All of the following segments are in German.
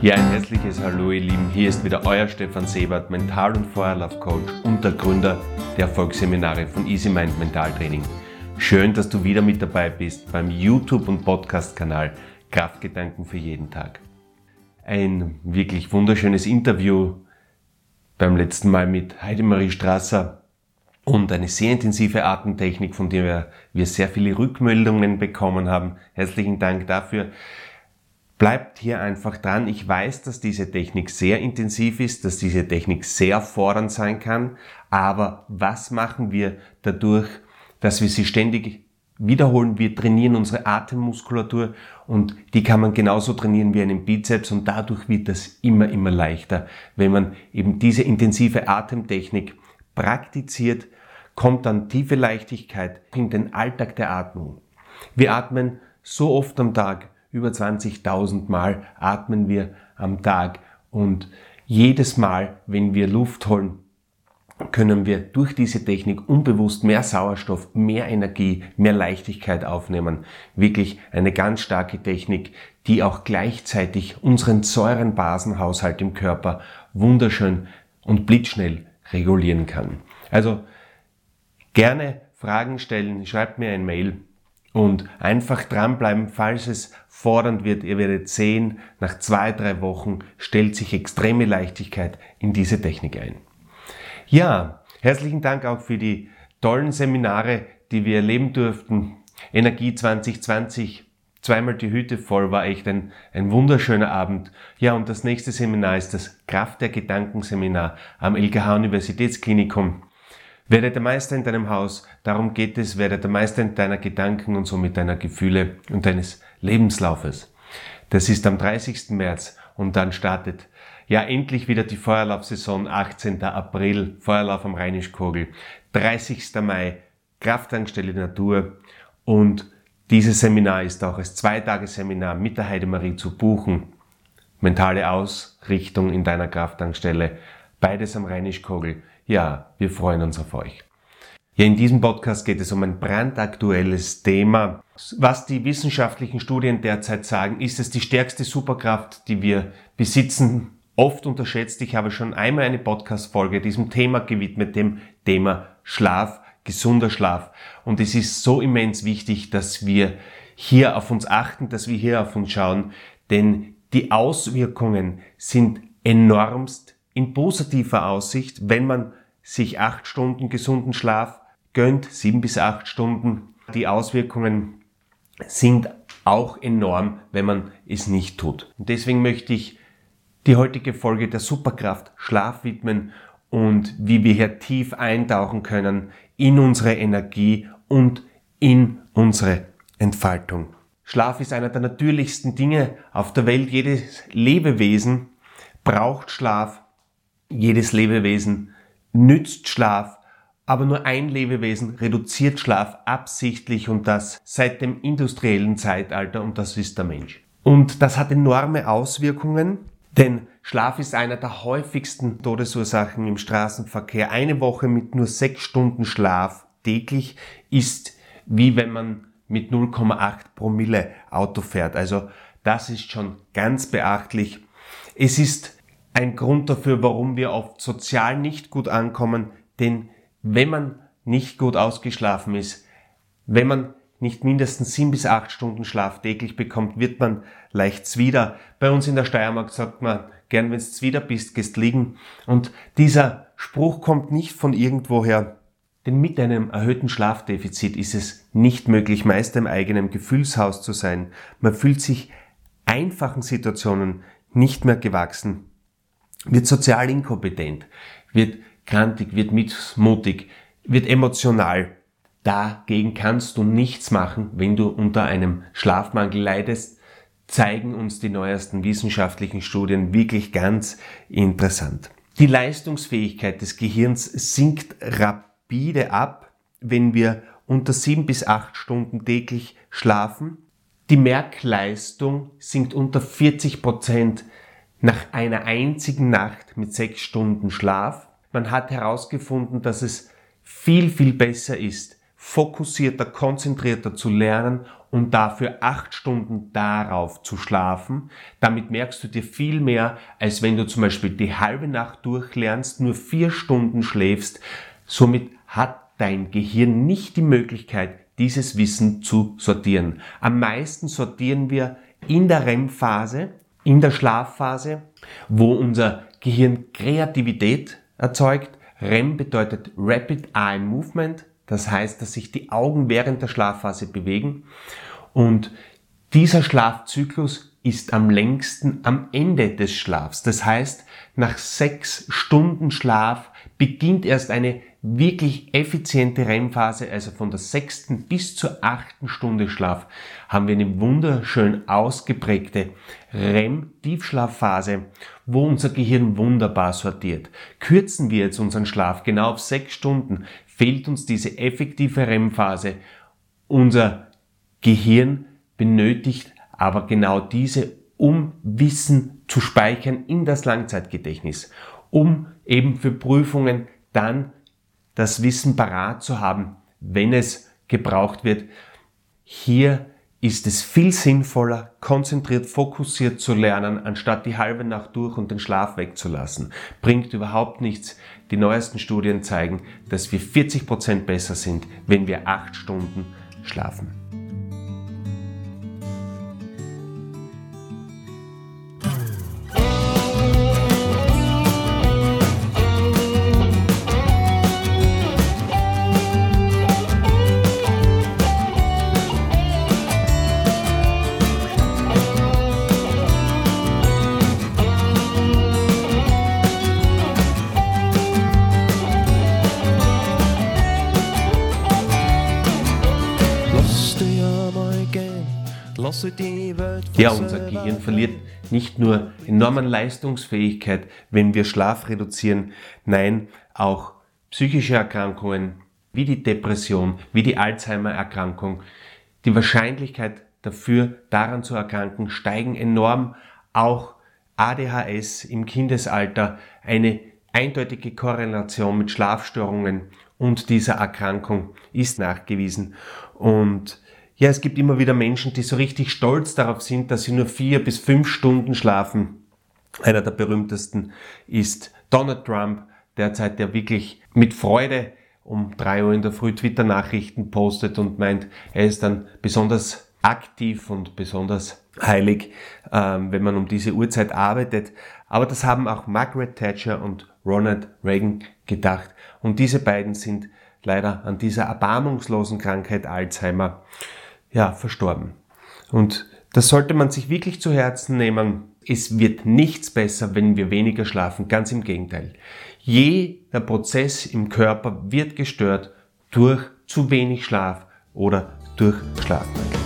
Ja, ein herzliches Hallo ihr Lieben, hier ist wieder euer Stefan Sebert, Mental- und Feuerlaufcoach und der Gründer der Erfolgsseminare von Easy Mind Mentaltraining. Schön, dass du wieder mit dabei bist beim YouTube- und Podcast-Kanal Kraftgedanken für jeden Tag. Ein wirklich wunderschönes Interview beim letzten Mal mit Heidemarie Strasser und eine sehr intensive Atemtechnik, von der wir sehr viele Rückmeldungen bekommen haben. Herzlichen Dank dafür. Bleibt hier einfach dran. Ich weiß, dass diese Technik sehr intensiv ist, dass diese Technik sehr fordernd sein kann. Aber was machen wir dadurch, dass wir sie ständig wiederholen? Wir trainieren unsere Atemmuskulatur und die kann man genauso trainieren wie einen Bizeps und dadurch wird das immer, immer leichter. Wenn man eben diese intensive Atemtechnik praktiziert, kommt dann tiefe Leichtigkeit in den Alltag der Atmung. Wir atmen so oft am Tag, über 20.000 Mal atmen wir am Tag und jedes Mal, wenn wir Luft holen, können wir durch diese Technik unbewusst mehr Sauerstoff, mehr Energie, mehr Leichtigkeit aufnehmen. Wirklich eine ganz starke Technik, die auch gleichzeitig unseren Säurenbasenhaushalt im Körper wunderschön und blitzschnell regulieren kann. Also gerne Fragen stellen, schreibt mir ein Mail und einfach dranbleiben, falls es fordernd wird. Ihr werdet sehen, nach zwei, drei Wochen stellt sich extreme Leichtigkeit in diese Technik ein. Ja, herzlichen Dank auch für die tollen Seminare, die wir erleben durften. Energie 2020, zweimal die Hüte voll, war echt ein, ein wunderschöner Abend. Ja, und das nächste Seminar ist das Kraft der Gedanken Seminar am LKH Universitätsklinikum. Werde der Meister in deinem Haus, darum geht es, werde der Meister in deiner Gedanken und somit deiner Gefühle und deines Lebenslaufes. Das ist am 30. März und dann startet ja endlich wieder die Feuerlaufsaison, 18. April, Feuerlauf am Rheinischkogel, 30. Mai, Kraftankstelle Natur und dieses Seminar ist auch als Zweitagesseminar mit der Heidemarie zu buchen. Mentale Ausrichtung in deiner Kraftankstelle, beides am Rheinischkogel. Ja, wir freuen uns auf euch. Ja, in diesem Podcast geht es um ein brandaktuelles Thema. Was die wissenschaftlichen Studien derzeit sagen, ist es die stärkste Superkraft, die wir besitzen, oft unterschätzt. Ich habe schon einmal eine Podcast-Folge diesem Thema gewidmet, dem Thema Schlaf, gesunder Schlaf. Und es ist so immens wichtig, dass wir hier auf uns achten, dass wir hier auf uns schauen, denn die Auswirkungen sind enormst in positiver Aussicht, wenn man sich acht Stunden gesunden Schlaf gönnt, sieben bis acht Stunden. Die Auswirkungen sind auch enorm, wenn man es nicht tut. Und deswegen möchte ich die heutige Folge der Superkraft Schlaf widmen und wie wir hier tief eintauchen können in unsere Energie und in unsere Entfaltung. Schlaf ist einer der natürlichsten Dinge auf der Welt. Jedes Lebewesen braucht Schlaf. Jedes Lebewesen nützt Schlaf, aber nur ein Lebewesen reduziert Schlaf absichtlich und das seit dem industriellen Zeitalter und das ist der Mensch. Und das hat enorme Auswirkungen, denn Schlaf ist einer der häufigsten Todesursachen im Straßenverkehr. Eine Woche mit nur sechs Stunden Schlaf täglich ist wie wenn man mit 0,8 Promille Auto fährt. Also das ist schon ganz beachtlich. Es ist ein Grund dafür, warum wir oft sozial nicht gut ankommen, denn wenn man nicht gut ausgeschlafen ist, wenn man nicht mindestens sieben bis acht Stunden Schlaf täglich bekommt, wird man leicht zwider. Bei uns in der Steiermark sagt man, gern wenn du zwider bist, gehst liegen. Und dieser Spruch kommt nicht von irgendwoher, denn mit einem erhöhten Schlafdefizit ist es nicht möglich, Meister im eigenen Gefühlshaus zu sein. Man fühlt sich einfachen Situationen nicht mehr gewachsen wird sozial inkompetent, wird krantig, wird missmutig, wird emotional. Dagegen kannst du nichts machen, wenn du unter einem Schlafmangel leidest, zeigen uns die neuesten wissenschaftlichen Studien wirklich ganz interessant. Die Leistungsfähigkeit des Gehirns sinkt rapide ab, wenn wir unter sieben bis acht Stunden täglich schlafen. Die Merkleistung sinkt unter 40 Prozent nach einer einzigen Nacht mit sechs Stunden Schlaf. Man hat herausgefunden, dass es viel, viel besser ist, fokussierter, konzentrierter zu lernen und dafür acht Stunden darauf zu schlafen. Damit merkst du dir viel mehr, als wenn du zum Beispiel die halbe Nacht durchlernst, nur vier Stunden schläfst. Somit hat dein Gehirn nicht die Möglichkeit, dieses Wissen zu sortieren. Am meisten sortieren wir in der REM-Phase, in der Schlafphase, wo unser Gehirn Kreativität erzeugt. REM bedeutet Rapid Eye Movement. Das heißt, dass sich die Augen während der Schlafphase bewegen. Und dieser Schlafzyklus ist am längsten am Ende des Schlafs. Das heißt, nach sechs Stunden Schlaf beginnt erst eine wirklich effiziente REM-Phase, also von der sechsten bis zur achten Stunde Schlaf, haben wir eine wunderschön ausgeprägte REM-Tiefschlafphase, wo unser Gehirn wunderbar sortiert. Kürzen wir jetzt unseren Schlaf genau auf sechs Stunden, fehlt uns diese effektive REM-Phase. Unser Gehirn benötigt aber genau diese, um Wissen zu speichern in das Langzeitgedächtnis, um eben für Prüfungen dann das Wissen parat zu haben, wenn es gebraucht wird. Hier ist es viel sinnvoller, konzentriert, fokussiert zu lernen, anstatt die halbe Nacht durch und den Schlaf wegzulassen. Bringt überhaupt nichts. Die neuesten Studien zeigen, dass wir 40 Prozent besser sind, wenn wir acht Stunden schlafen. Ja, unser Gehirn verliert nicht nur enorme Leistungsfähigkeit, wenn wir Schlaf reduzieren, nein, auch psychische Erkrankungen wie die Depression, wie die Alzheimer-Erkrankung, die Wahrscheinlichkeit dafür, daran zu erkranken, steigen enorm. Auch ADHS im Kindesalter, eine eindeutige Korrelation mit Schlafstörungen und dieser Erkrankung ist nachgewiesen. Und ja, es gibt immer wieder Menschen, die so richtig stolz darauf sind, dass sie nur vier bis fünf Stunden schlafen. Einer der berühmtesten ist Donald Trump, derzeit der wirklich mit Freude um drei Uhr in der Früh Twitter-Nachrichten postet und meint, er ist dann besonders aktiv und besonders heilig, ähm, wenn man um diese Uhrzeit arbeitet. Aber das haben auch Margaret Thatcher und Ronald Reagan gedacht. Und diese beiden sind leider an dieser erbarmungslosen Krankheit Alzheimer ja, verstorben. Und das sollte man sich wirklich zu Herzen nehmen. Es wird nichts besser, wenn wir weniger schlafen. Ganz im Gegenteil. Jeder Prozess im Körper wird gestört durch zu wenig Schlaf oder durch Schlafmangel.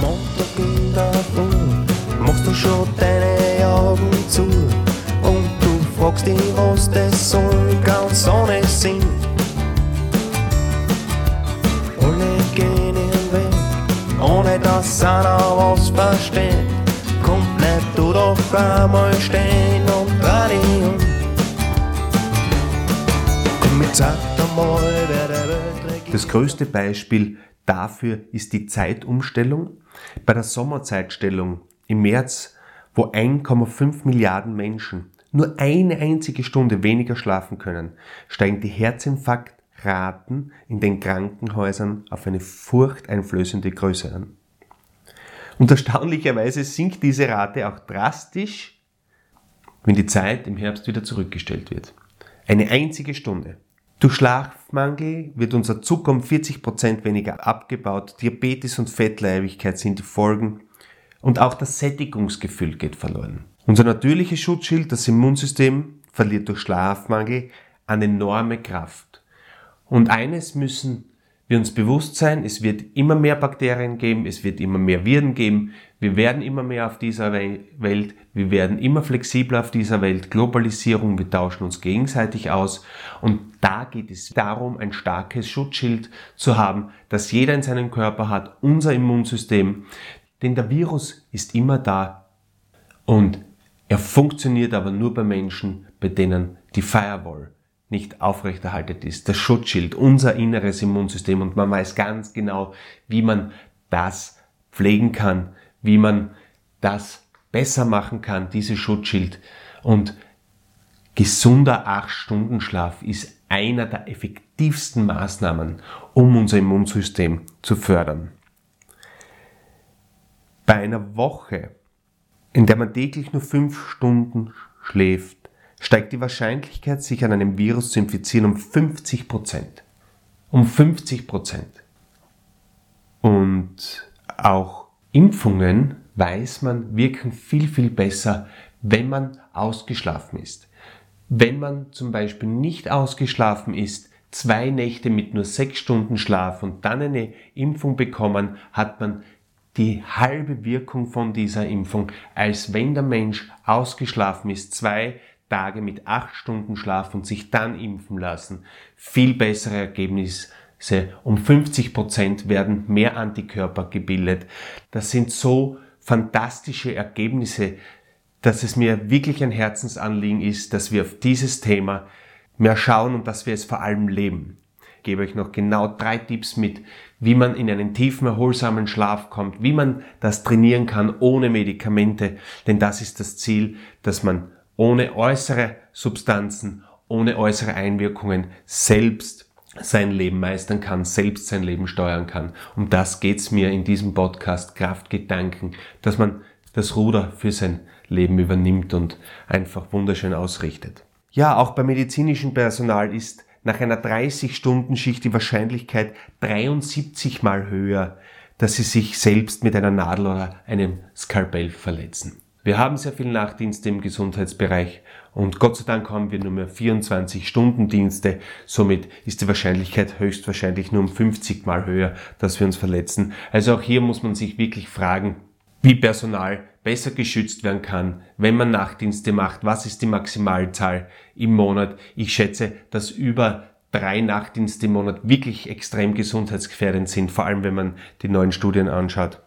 Montag in der Früh machst du schon deine Augen zu und du fragst dich, was das soll ganz ohne Sinn. Ohne dass einer was versteht. Kommt nicht du doch einmal stehen und um. Komm, jetzt sag einmal, wer der Welt. Das größte Beispiel dafür ist die Zeitumstellung. Bei der Sommerzeitstellung im März, wo 1,5 Milliarden Menschen nur eine einzige Stunde weniger schlafen können, steigen die Herzinfarkt Raten in den Krankenhäusern auf eine furchteinflößende Größe an. Und erstaunlicherweise sinkt diese Rate auch drastisch, wenn die Zeit im Herbst wieder zurückgestellt wird. Eine einzige Stunde. Durch Schlafmangel wird unser Zucker um 40% weniger abgebaut, Diabetes und Fettleibigkeit sind die Folgen und auch das Sättigungsgefühl geht verloren. Unser natürliches Schutzschild, das Immunsystem, verliert durch Schlafmangel an enorme Kraft. Und eines müssen wir uns bewusst sein, es wird immer mehr Bakterien geben, es wird immer mehr Viren geben, wir werden immer mehr auf dieser Welt, wir werden immer flexibler auf dieser Welt, Globalisierung, wir tauschen uns gegenseitig aus. Und da geht es darum, ein starkes Schutzschild zu haben, das jeder in seinem Körper hat, unser Immunsystem, denn der Virus ist immer da und er funktioniert aber nur bei Menschen, bei denen die Firewall nicht aufrechterhaltet ist. Das Schutzschild, unser inneres Immunsystem und man weiß ganz genau, wie man das pflegen kann, wie man das besser machen kann, dieses Schutzschild. Und gesunder 8-Stunden-Schlaf ist einer der effektivsten Maßnahmen, um unser Immunsystem zu fördern. Bei einer Woche, in der man täglich nur 5 Stunden schläft, steigt die Wahrscheinlichkeit, sich an einem Virus zu infizieren, um 50 Prozent. Um 50 Prozent. Und auch Impfungen, weiß man, wirken viel, viel besser, wenn man ausgeschlafen ist. Wenn man zum Beispiel nicht ausgeschlafen ist, zwei Nächte mit nur sechs Stunden Schlaf und dann eine Impfung bekommen, hat man die halbe Wirkung von dieser Impfung, als wenn der Mensch ausgeschlafen ist, zwei Tage mit acht Stunden Schlaf und sich dann impfen lassen. Viel bessere Ergebnisse. Um 50 Prozent werden mehr Antikörper gebildet. Das sind so fantastische Ergebnisse, dass es mir wirklich ein Herzensanliegen ist, dass wir auf dieses Thema mehr schauen und dass wir es vor allem leben. Ich gebe euch noch genau drei Tipps mit, wie man in einen tiefen, erholsamen Schlaf kommt, wie man das trainieren kann ohne Medikamente, denn das ist das Ziel, dass man ohne äußere Substanzen, ohne äußere Einwirkungen selbst sein Leben meistern kann, selbst sein Leben steuern kann. Um das geht's mir in diesem Podcast Kraftgedanken, dass man das Ruder für sein Leben übernimmt und einfach wunderschön ausrichtet. Ja, auch beim medizinischen Personal ist nach einer 30-Stunden-Schicht die Wahrscheinlichkeit 73 mal höher, dass sie sich selbst mit einer Nadel oder einem Skalpell verletzen. Wir haben sehr viel Nachtdienste im Gesundheitsbereich und Gott sei Dank haben wir nur mehr 24 Stunden Dienste. Somit ist die Wahrscheinlichkeit höchstwahrscheinlich nur um 50 mal höher, dass wir uns verletzen. Also auch hier muss man sich wirklich fragen, wie Personal besser geschützt werden kann, wenn man Nachtdienste macht. Was ist die Maximalzahl im Monat? Ich schätze, dass über drei Nachtdienste im Monat wirklich extrem gesundheitsgefährdend sind, vor allem wenn man die neuen Studien anschaut.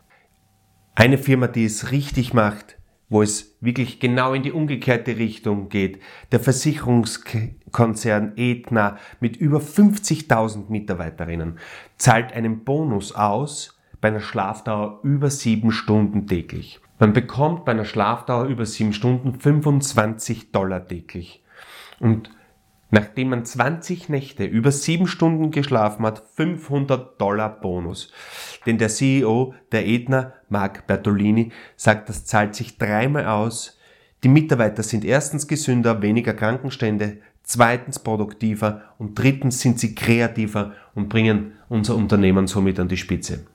Eine Firma, die es richtig macht, wo es wirklich genau in die umgekehrte Richtung geht. Der Versicherungskonzern Aetna mit über 50.000 Mitarbeiterinnen zahlt einen Bonus aus bei einer Schlafdauer über sieben Stunden täglich. Man bekommt bei einer Schlafdauer über sieben Stunden 25 Dollar täglich. Und nachdem man 20 Nächte über sieben Stunden geschlafen hat, 500 Dollar Bonus. Denn der CEO der Edna, Mark Bertolini, sagt, das zahlt sich dreimal aus. Die Mitarbeiter sind erstens gesünder, weniger Krankenstände, zweitens produktiver und drittens sind sie kreativer und bringen unser Unternehmen somit an die Spitze.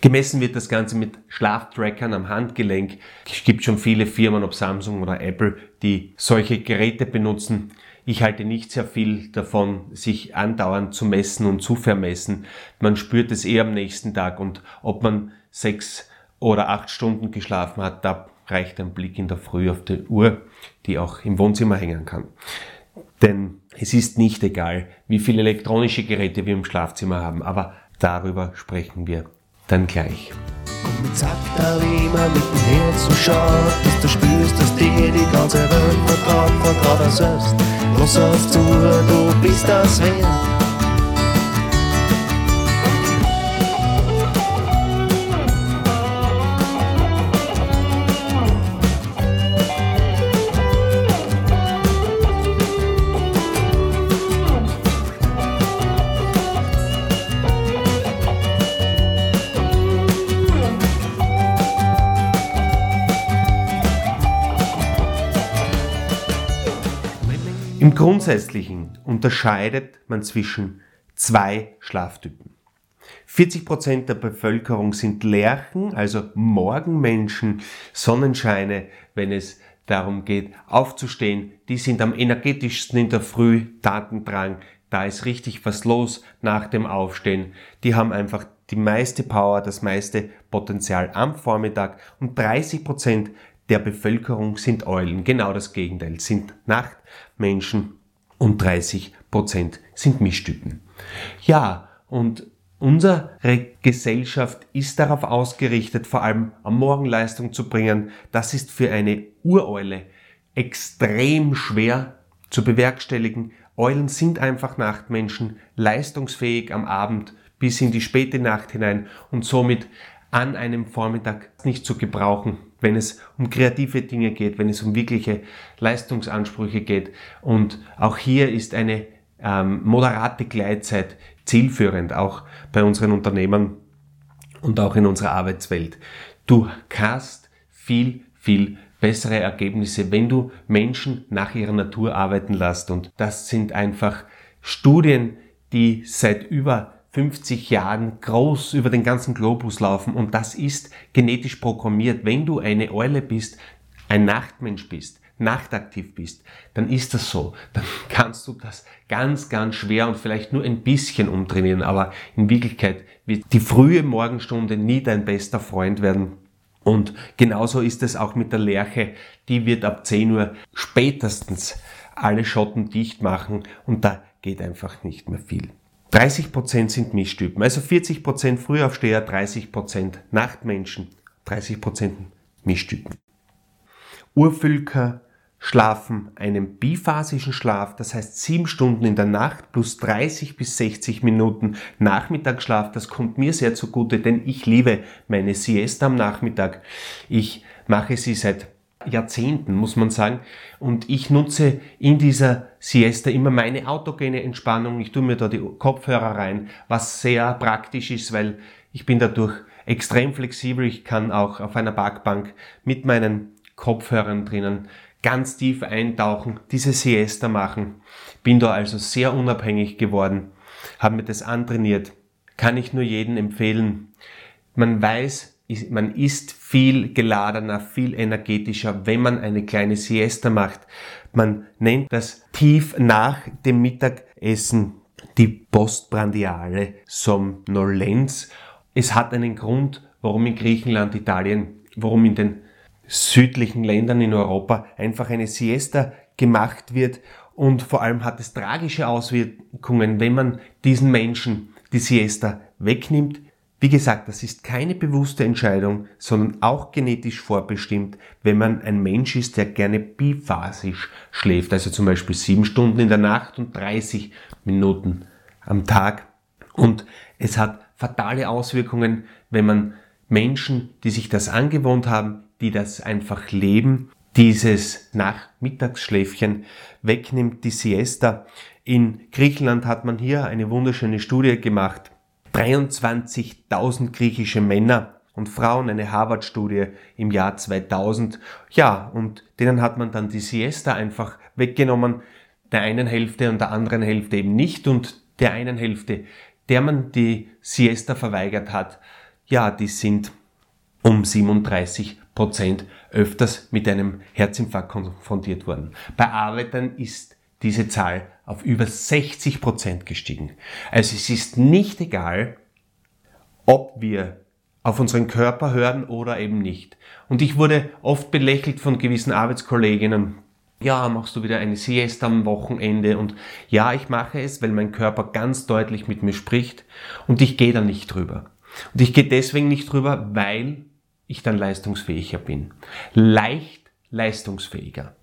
Gemessen wird das Ganze mit Schlaftrackern am Handgelenk. Es gibt schon viele Firmen, ob Samsung oder Apple, die solche Geräte benutzen. Ich halte nicht sehr viel davon, sich andauernd zu messen und zu vermessen. Man spürt es eher am nächsten Tag und ob man sechs oder acht Stunden geschlafen hat, da reicht ein Blick in der Früh auf die Uhr, die auch im Wohnzimmer hängen kann. Denn es ist nicht egal, wie viele elektronische Geräte wir im Schlafzimmer haben, aber darüber sprechen wir dann gleich. Zack, da wie man mit dem Herz so schaut, dass du spürst, dass dir die ganze Welt vertraut, von gerade selbst. Lass auf zu, du bist das wert. Grundsätzlichen unterscheidet man zwischen zwei Schlaftypen. 40% der Bevölkerung sind Lerchen, also Morgenmenschen, Sonnenscheine, wenn es darum geht, aufzustehen. Die sind am energetischsten in der Früh, Tatendrang, da ist richtig was los nach dem Aufstehen. Die haben einfach die meiste Power, das meiste Potenzial am Vormittag und 30% der Bevölkerung sind Eulen. Genau das Gegenteil, sind Nachtmenschen und 30 Prozent sind Mischtypen. Ja, und unsere Gesellschaft ist darauf ausgerichtet, vor allem am Morgen Leistung zu bringen. Das ist für eine Ureule extrem schwer zu bewerkstelligen, Eulen sind einfach Nachtmenschen, leistungsfähig am Abend bis in die späte Nacht hinein und somit an einem Vormittag nicht zu gebrauchen, wenn es um kreative Dinge geht, wenn es um wirkliche Leistungsansprüche geht. Und auch hier ist eine ähm, moderate Gleitzeit zielführend, auch bei unseren Unternehmern und auch in unserer Arbeitswelt. Du hast viel, viel bessere Ergebnisse, wenn du Menschen nach ihrer Natur arbeiten lässt. Und das sind einfach Studien, die seit über 50 Jahren groß über den ganzen Globus laufen und das ist genetisch programmiert. Wenn du eine Eule bist, ein Nachtmensch bist, nachtaktiv bist, dann ist das so. Dann kannst du das ganz, ganz schwer und vielleicht nur ein bisschen umtrainieren, aber in Wirklichkeit wird die frühe Morgenstunde nie dein bester Freund werden. Und genauso ist es auch mit der Lerche. Die wird ab 10 Uhr spätestens alle Schotten dicht machen und da geht einfach nicht mehr viel. 30% sind Mischtypen, also 40% Frühaufsteher, 30% Nachtmenschen, 30% Mischtypen. Urvölker schlafen einen biphasischen Schlaf, das heißt 7 Stunden in der Nacht plus 30 bis 60 Minuten Nachmittagsschlaf. Das kommt mir sehr zugute, denn ich liebe meine Siesta am Nachmittag. Ich mache sie seit Jahrzehnten, muss man sagen. Und ich nutze in dieser Siesta immer meine autogene Entspannung. Ich tue mir da die Kopfhörer rein, was sehr praktisch ist, weil ich bin dadurch extrem flexibel. Ich kann auch auf einer Parkbank mit meinen Kopfhörern drinnen ganz tief eintauchen, diese Siesta machen. Bin da also sehr unabhängig geworden, habe mir das antrainiert. Kann ich nur jedem empfehlen. Man weiß, man ist viel geladener, viel energetischer, wenn man eine kleine Siesta macht. Man nennt das tief nach dem Mittagessen die postprandiale Somnolenz. Es hat einen Grund, warum in Griechenland, Italien, warum in den südlichen Ländern in Europa einfach eine Siesta gemacht wird und vor allem hat es tragische Auswirkungen, wenn man diesen Menschen die Siesta wegnimmt, wie gesagt, das ist keine bewusste Entscheidung, sondern auch genetisch vorbestimmt, wenn man ein Mensch ist, der gerne biphasisch schläft, also zum Beispiel sieben Stunden in der Nacht und 30 Minuten am Tag. Und es hat fatale Auswirkungen, wenn man Menschen, die sich das angewohnt haben, die das einfach leben, dieses Nachmittagsschläfchen wegnimmt, die Siesta. In Griechenland hat man hier eine wunderschöne Studie gemacht, 23.000 griechische Männer und Frauen, eine Harvard-Studie im Jahr 2000. Ja, und denen hat man dann die Siesta einfach weggenommen, der einen Hälfte und der anderen Hälfte eben nicht und der einen Hälfte, der man die Siesta verweigert hat, ja, die sind um 37 Prozent öfters mit einem Herzinfarkt konfrontiert worden. Bei Arbeitern ist diese Zahl auf über 60 Prozent gestiegen. Also es ist nicht egal, ob wir auf unseren Körper hören oder eben nicht. Und ich wurde oft belächelt von gewissen Arbeitskolleginnen. Ja, machst du wieder eine Siesta am Wochenende? Und ja, ich mache es, weil mein Körper ganz deutlich mit mir spricht und ich gehe da nicht drüber. Und ich gehe deswegen nicht drüber, weil ich dann leistungsfähiger bin. Leicht leistungsfähiger.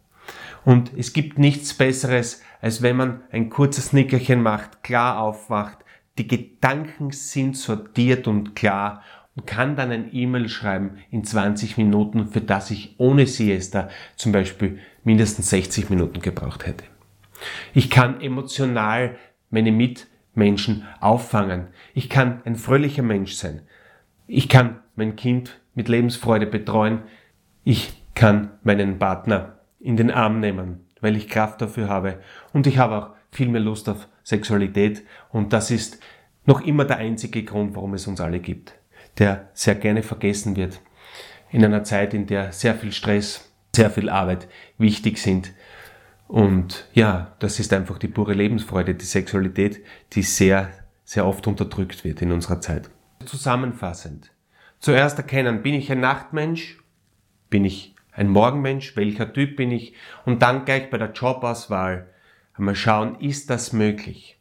Und es gibt nichts Besseres, als wenn man ein kurzes Nickerchen macht, klar aufwacht, die Gedanken sind sortiert und klar und kann dann ein E-Mail schreiben in 20 Minuten, für das ich ohne Siesta zum Beispiel mindestens 60 Minuten gebraucht hätte. Ich kann emotional meine Mitmenschen auffangen. Ich kann ein fröhlicher Mensch sein. Ich kann mein Kind mit Lebensfreude betreuen. Ich kann meinen Partner in den Arm nehmen, weil ich Kraft dafür habe. Und ich habe auch viel mehr Lust auf Sexualität. Und das ist noch immer der einzige Grund, warum es uns alle gibt, der sehr gerne vergessen wird. In einer Zeit, in der sehr viel Stress, sehr viel Arbeit wichtig sind. Und ja, das ist einfach die pure Lebensfreude, die Sexualität, die sehr, sehr oft unterdrückt wird in unserer Zeit. Zusammenfassend. Zuerst erkennen, bin ich ein Nachtmensch? Bin ich ein Morgenmensch, welcher Typ bin ich und dann gleich bei der Jobauswahl einmal schauen, ist das möglich?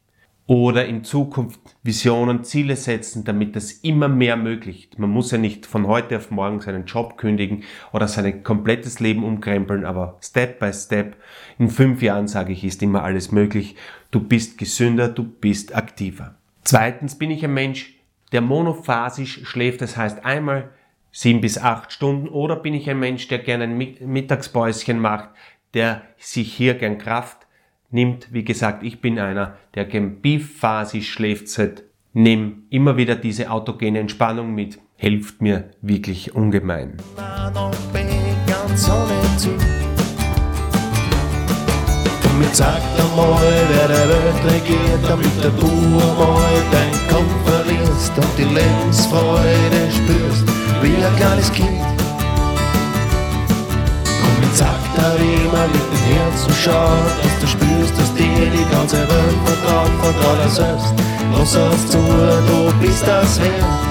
oder in Zukunft Visionen, Ziele setzen, damit das immer mehr möglich. Man muss ja nicht von heute auf morgen seinen Job kündigen oder sein komplettes Leben umkrempeln, aber Step by Step. In fünf Jahren, sage ich, ist immer alles möglich. Du bist gesünder, du bist aktiver. Zweitens bin ich ein Mensch, der monophasisch schläft, das heißt einmal sieben bis acht Stunden, oder bin ich ein Mensch, der gerne ein Mittagspäuschen macht, der sich hier gern Kraft nimmt, wie gesagt, ich bin einer, der gern biphasisch schläft seit, nimm immer wieder diese autogene Entspannung mit, hilft mir wirklich ungemein. Mir sagt einmal, wer der Welt regiert, damit du einmal dein Kopf verlierst und die Lebensfreude spürst, wie ein kleines Kind. Komm, mir sagt er immer mit dem Herzen schaut, dass du spürst, dass dir die ganze Welt vertraut, vertraut er selbst. Lass es zu, du bist das wert.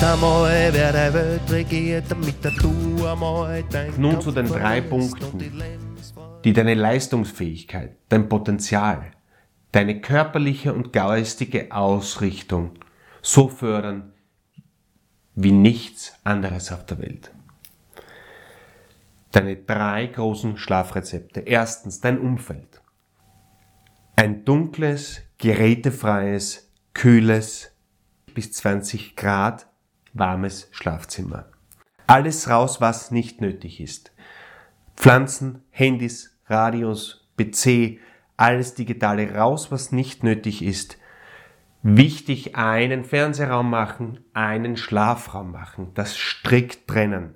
Einmal, wer der Welt regiert, damit du einmal dein Nun zu den drei Punkten, die deine Leistungsfähigkeit, dein Potenzial, deine körperliche und geistige Ausrichtung so fördern wie nichts anderes auf der Welt. Deine drei großen Schlafrezepte. Erstens dein Umfeld. Ein dunkles, gerätefreies, kühles bis 20 Grad warmes Schlafzimmer. Alles raus, was nicht nötig ist. Pflanzen, Handys, Radios, PC, alles Digitale raus, was nicht nötig ist. Wichtig, einen Fernsehraum machen, einen Schlafraum machen, das strikt trennen.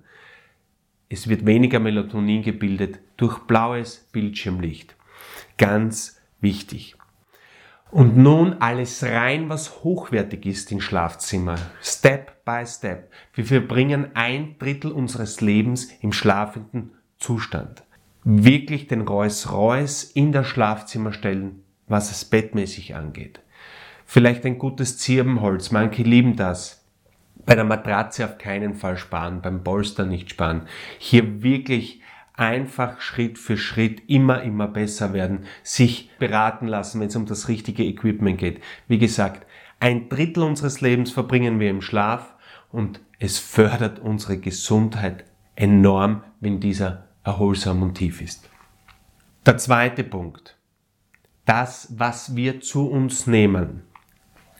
Es wird weniger Melatonin gebildet durch blaues Bildschirmlicht. Ganz wichtig. Und nun alles rein, was hochwertig ist im Schlafzimmer. Step by step. Wir verbringen ein Drittel unseres Lebens im schlafenden Zustand. Wirklich den Reus-Reus in das Schlafzimmer stellen, was es bettmäßig angeht. Vielleicht ein gutes Zirbenholz, manche lieben das. Bei der Matratze auf keinen Fall sparen, beim Polster nicht sparen. Hier wirklich einfach Schritt für Schritt immer, immer besser werden, sich beraten lassen, wenn es um das richtige Equipment geht. Wie gesagt, ein Drittel unseres Lebens verbringen wir im Schlaf und es fördert unsere Gesundheit enorm, wenn dieser erholsam und tief ist. Der zweite Punkt. Das, was wir zu uns nehmen.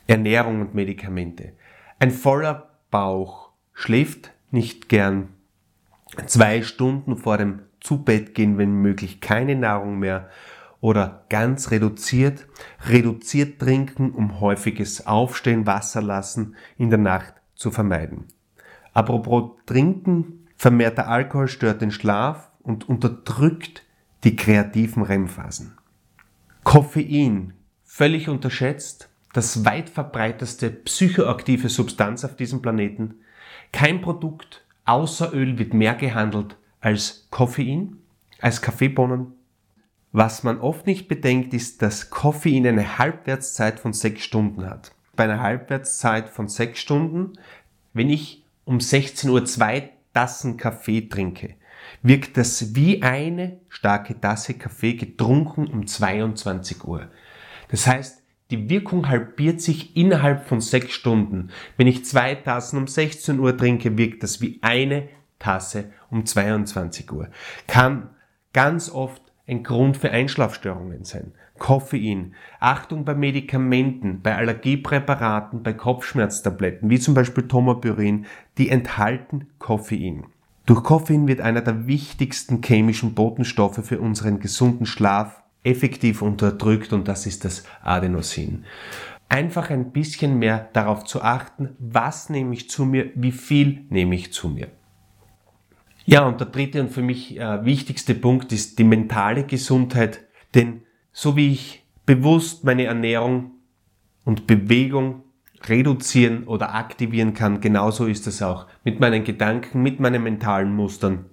Ernährung und Medikamente. Ein voller Bauch schläft nicht gern zwei Stunden vor dem Zubett gehen, wenn möglich keine Nahrung mehr oder ganz reduziert, reduziert trinken, um häufiges Aufstehen, Wasser lassen in der Nacht zu vermeiden. Apropos Trinken, vermehrter Alkohol stört den Schlaf und unterdrückt die kreativen REM-Phasen. Koffein, völlig unterschätzt, das weit verbreiteste psychoaktive Substanz auf diesem Planeten. Kein Produkt Außer Öl wird mehr gehandelt als Koffein, als Kaffeebohnen. Was man oft nicht bedenkt, ist, dass Koffein eine Halbwertszeit von sechs Stunden hat. Bei einer Halbwertszeit von sechs Stunden, wenn ich um 16 Uhr zwei Tassen Kaffee trinke, wirkt das wie eine starke Tasse Kaffee getrunken um 22 Uhr. Das heißt, die Wirkung halbiert sich innerhalb von sechs Stunden. Wenn ich zwei Tassen um 16 Uhr trinke, wirkt das wie eine Tasse um 22 Uhr. Kann ganz oft ein Grund für Einschlafstörungen sein. Koffein. Achtung bei Medikamenten, bei Allergiepräparaten, bei Kopfschmerztabletten, wie zum Beispiel Tomopyrin, die enthalten Koffein. Durch Koffein wird einer der wichtigsten chemischen Botenstoffe für unseren gesunden Schlaf effektiv unterdrückt und das ist das Adenosin. Einfach ein bisschen mehr darauf zu achten, was nehme ich zu mir, wie viel nehme ich zu mir. Ja, und der dritte und für mich äh, wichtigste Punkt ist die mentale Gesundheit, denn so wie ich bewusst meine Ernährung und Bewegung reduzieren oder aktivieren kann, genauso ist es auch mit meinen Gedanken, mit meinen mentalen Mustern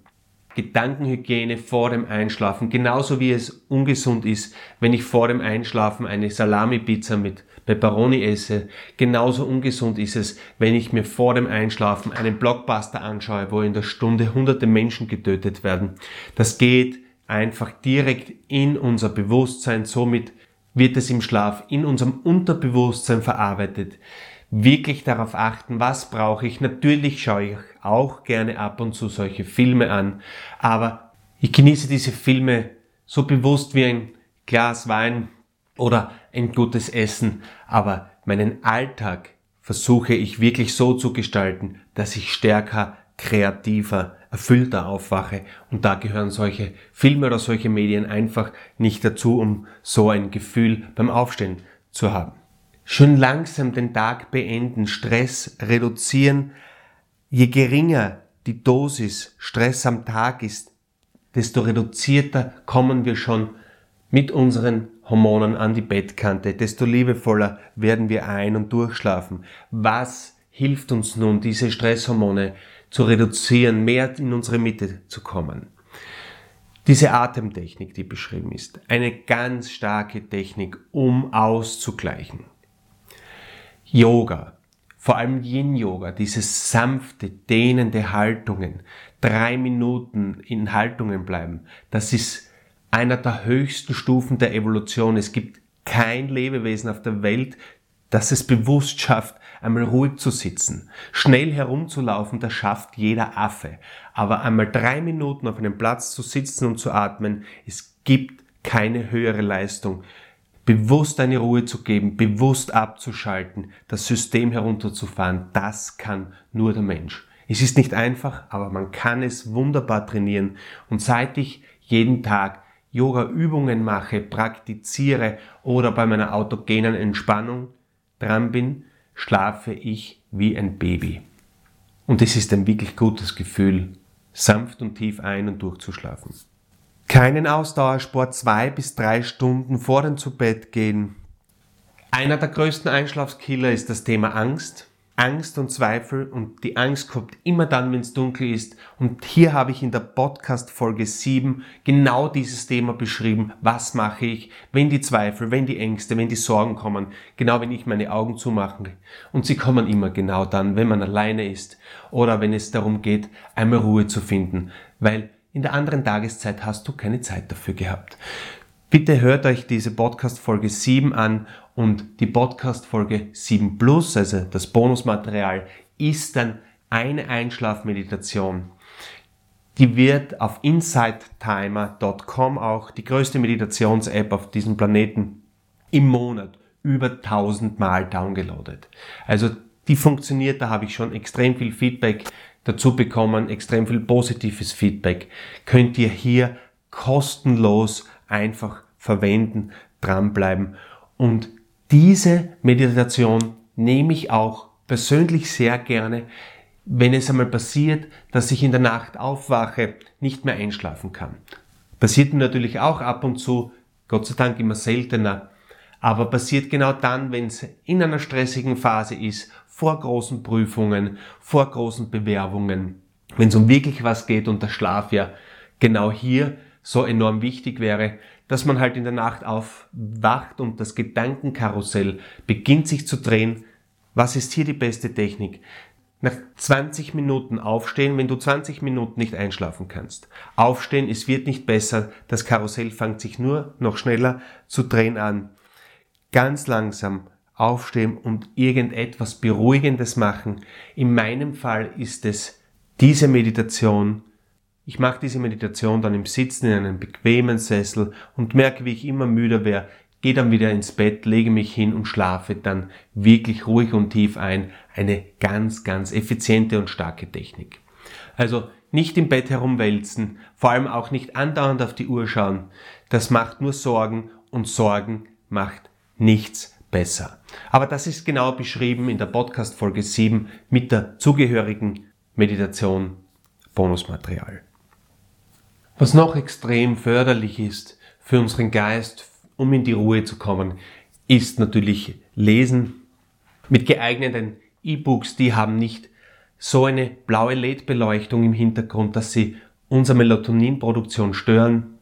Gedankenhygiene vor dem Einschlafen, genauso wie es ungesund ist, wenn ich vor dem Einschlafen eine Salami-Pizza mit Pepperoni esse, genauso ungesund ist es, wenn ich mir vor dem Einschlafen einen Blockbuster anschaue, wo in der Stunde hunderte Menschen getötet werden. Das geht einfach direkt in unser Bewusstsein. Somit wird es im Schlaf in unserem Unterbewusstsein verarbeitet. Wirklich darauf achten, was brauche ich. Natürlich schaue ich auch gerne ab und zu solche Filme an, aber ich genieße diese Filme so bewusst wie ein Glas Wein oder ein gutes Essen, aber meinen Alltag versuche ich wirklich so zu gestalten, dass ich stärker, kreativer, erfüllter aufwache. Und da gehören solche Filme oder solche Medien einfach nicht dazu, um so ein Gefühl beim Aufstehen zu haben. Schön langsam den Tag beenden, Stress reduzieren. Je geringer die Dosis Stress am Tag ist, desto reduzierter kommen wir schon mit unseren Hormonen an die Bettkante, desto liebevoller werden wir ein- und durchschlafen. Was hilft uns nun, diese Stresshormone zu reduzieren, mehr in unsere Mitte zu kommen? Diese Atemtechnik, die beschrieben ist, eine ganz starke Technik, um auszugleichen. Yoga, vor allem Yin-Yoga, diese sanfte, dehnende Haltungen, drei Minuten in Haltungen bleiben, das ist einer der höchsten Stufen der Evolution. Es gibt kein Lebewesen auf der Welt, das es bewusst schafft, einmal ruhig zu sitzen. Schnell herumzulaufen, das schafft jeder Affe. Aber einmal drei Minuten auf einem Platz zu sitzen und zu atmen, es gibt keine höhere Leistung. Bewusst eine Ruhe zu geben, bewusst abzuschalten, das System herunterzufahren, das kann nur der Mensch. Es ist nicht einfach, aber man kann es wunderbar trainieren. Und seit ich jeden Tag Yoga-Übungen mache, praktiziere oder bei meiner autogenen Entspannung dran bin, schlafe ich wie ein Baby. Und es ist ein wirklich gutes Gefühl, sanft und tief ein- und durchzuschlafen. Keinen Ausdauersport zwei bis drei Stunden vor dem Zubett gehen. Einer der größten Einschlafskiller ist das Thema Angst. Angst und Zweifel und die Angst kommt immer dann, wenn es dunkel ist. Und hier habe ich in der Podcast Folge 7 genau dieses Thema beschrieben. Was mache ich, wenn die Zweifel, wenn die Ängste, wenn die Sorgen kommen, genau wenn ich meine Augen zumache. Und sie kommen immer genau dann, wenn man alleine ist oder wenn es darum geht, einmal Ruhe zu finden, weil in der anderen Tageszeit hast du keine Zeit dafür gehabt. Bitte hört euch diese Podcast Folge 7 an und die Podcast Folge 7 Plus, also das Bonusmaterial, ist dann eine Einschlafmeditation. Die wird auf insidetimer.com auch die größte Meditations-App auf diesem Planeten im Monat über 1000 Mal downgeloadet. Also die funktioniert, da habe ich schon extrem viel Feedback dazu bekommen, extrem viel positives Feedback. Könnt ihr hier kostenlos einfach verwenden, dranbleiben. Und diese Meditation nehme ich auch persönlich sehr gerne, wenn es einmal passiert, dass ich in der Nacht aufwache, nicht mehr einschlafen kann. Passiert natürlich auch ab und zu, Gott sei Dank immer seltener, aber passiert genau dann, wenn es in einer stressigen Phase ist, vor großen Prüfungen, vor großen Bewerbungen, wenn es um wirklich was geht und der Schlaf ja genau hier so enorm wichtig wäre, dass man halt in der Nacht aufwacht und das Gedankenkarussell beginnt sich zu drehen. Was ist hier die beste Technik? Nach 20 Minuten aufstehen, wenn du 20 Minuten nicht einschlafen kannst. Aufstehen, es wird nicht besser, das Karussell fängt sich nur noch schneller zu drehen an. Ganz langsam aufstehen und irgendetwas Beruhigendes machen. In meinem Fall ist es diese Meditation, ich mache diese Meditation dann im Sitzen in einem bequemen Sessel und merke, wie ich immer müder wäre, gehe dann wieder ins Bett, lege mich hin und schlafe dann wirklich ruhig und tief ein. Eine ganz, ganz effiziente und starke Technik. Also nicht im Bett herumwälzen, vor allem auch nicht andauernd auf die Uhr schauen. Das macht nur Sorgen und Sorgen macht nichts besser. Aber das ist genau beschrieben in der Podcast Folge 7 mit der zugehörigen Meditation Bonusmaterial. Was noch extrem förderlich ist für unseren Geist, um in die Ruhe zu kommen, ist natürlich Lesen. Mit geeigneten E-Books, die haben nicht so eine blaue LED-Beleuchtung im Hintergrund, dass sie unsere Melatoninproduktion stören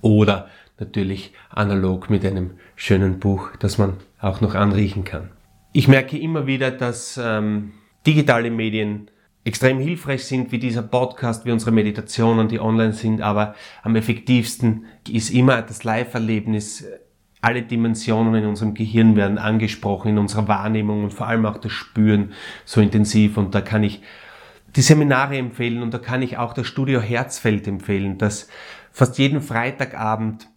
oder natürlich analog mit einem schönen Buch, das man auch noch anriechen kann. Ich merke immer wieder, dass ähm, digitale Medien extrem hilfreich sind, wie dieser Podcast, wie unsere Meditationen, die online sind, aber am effektivsten ist immer das Live-Erlebnis. Alle Dimensionen in unserem Gehirn werden angesprochen, in unserer Wahrnehmung und vor allem auch das Spüren so intensiv. Und da kann ich die Seminare empfehlen und da kann ich auch das Studio Herzfeld empfehlen, das fast jeden Freitagabend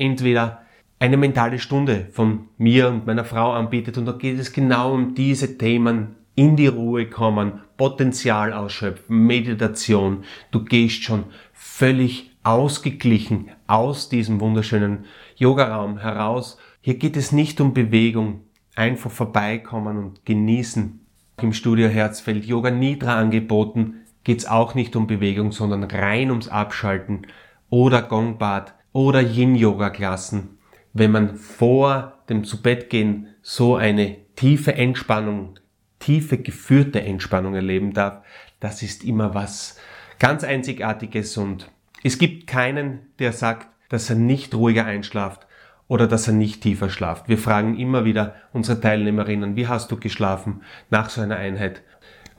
entweder eine mentale Stunde von mir und meiner Frau anbietet und da geht es genau um diese Themen, in die Ruhe kommen, Potenzial ausschöpfen, Meditation. Du gehst schon völlig ausgeglichen aus diesem wunderschönen Yogaraum heraus. Hier geht es nicht um Bewegung, einfach vorbeikommen und genießen. Im Studio Herzfeld Yoga Nidra angeboten, geht es auch nicht um Bewegung, sondern rein ums Abschalten oder Gongbad oder Yin-Yoga-Klassen. Wenn man vor dem Zubettgehen so eine tiefe Entspannung tiefe, geführte Entspannung erleben darf, das ist immer was ganz Einzigartiges und es gibt keinen, der sagt, dass er nicht ruhiger einschlaft oder dass er nicht tiefer schlaft. Wir fragen immer wieder unsere Teilnehmerinnen, wie hast du geschlafen nach so einer Einheit?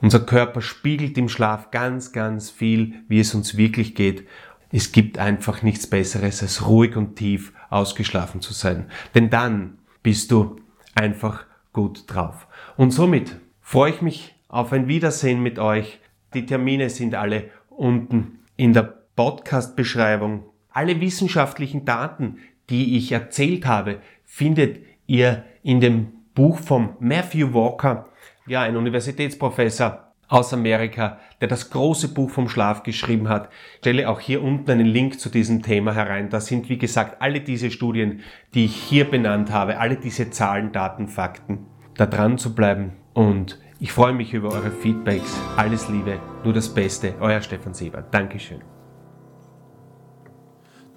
Unser Körper spiegelt im Schlaf ganz, ganz viel, wie es uns wirklich geht. Es gibt einfach nichts Besseres, als ruhig und tief ausgeschlafen zu sein. Denn dann bist du einfach gut drauf. Und somit freue ich mich auf ein Wiedersehen mit euch. Die Termine sind alle unten in der Podcast-Beschreibung. Alle wissenschaftlichen Daten, die ich erzählt habe, findet ihr in dem Buch von Matthew Walker, ja, ein Universitätsprofessor aus Amerika, der das große Buch vom Schlaf geschrieben hat. Ich stelle auch hier unten einen Link zu diesem Thema herein. Da sind, wie gesagt, alle diese Studien, die ich hier benannt habe, alle diese Zahlen, Daten, Fakten, da dran zu bleiben und ich freue mich über eure Feedbacks. Alles Liebe, nur das Beste. Euer Stefan Sieber. Dankeschön.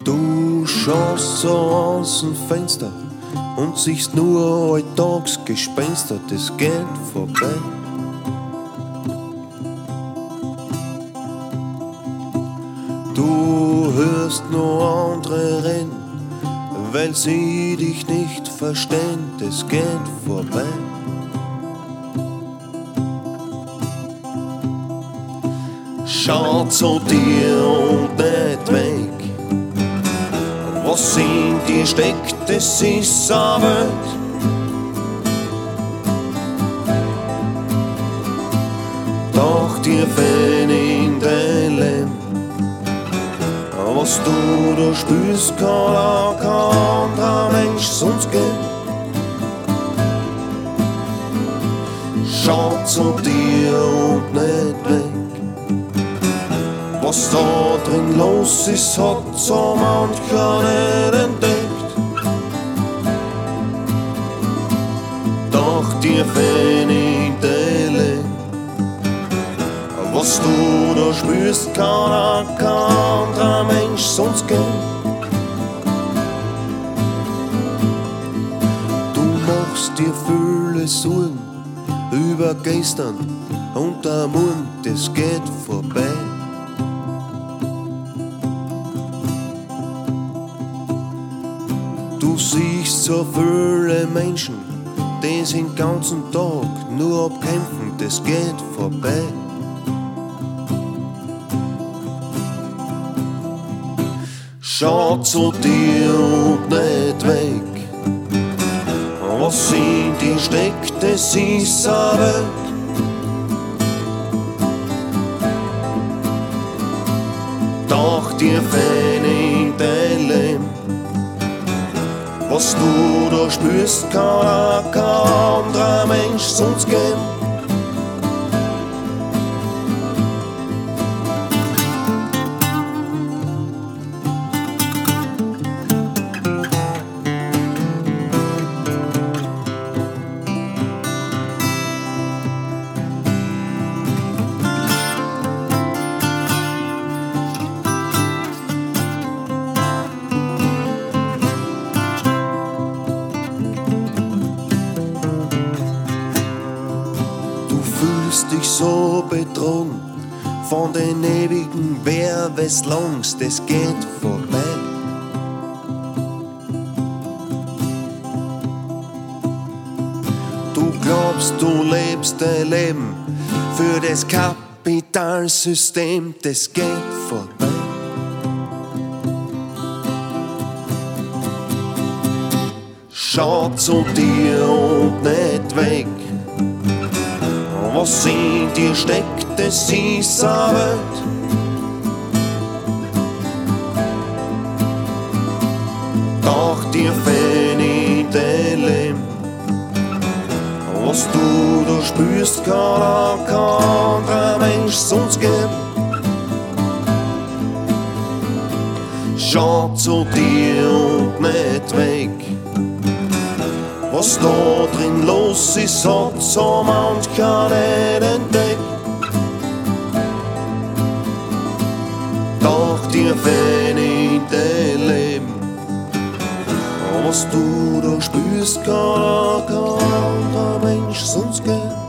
Du schaust so aus dem Fenster und siehst nur Alltagsgespenster, das geht vorbei. Du hörst nur andere reden, weil sie dich nicht verstehen, das geht vorbei. Schau zu dir und nicht weg. Was in dir steckt, das ist Welt. Doch dir fehlt Was du da spürst, kann auch kein anderer Mensch sonst geben. Schau zu dir und nicht weg. Was da drin los ist, hat so mancher nicht entdeckt. Doch dir fehlt Was du da spürst, kann auch kein anderer Mensch sonst gehen. Du machst dir viele Sorgen über gestern und der Mund, das geht vorbei. Du siehst so viele Menschen, die den ganzen Tag nur abkämpfen, das geht vorbei. Schau zu dir und nicht weg. Was in dir steckt, das ist eine Welt. Doch dir fehlt dein Leben. Was du da spürst, kann auch kein anderer Mensch sonst geben. Werbeslangs, das geht vorbei. Du glaubst, du lebst dein Leben für das Kapitalsystem, das geht vorbei. Schau zu dir und nicht weg. Was in dir steckt, das ist eine Welt. Ein Leben. Was du da spürst, kann auch kein anderer Mensch sonst geben. Schau zu dir und nicht weg. Was da drin los ist, hat so mancher nicht entdeckt. Doch dir Leben. stūra spürst kā, kā, kā Mensch sonst gern.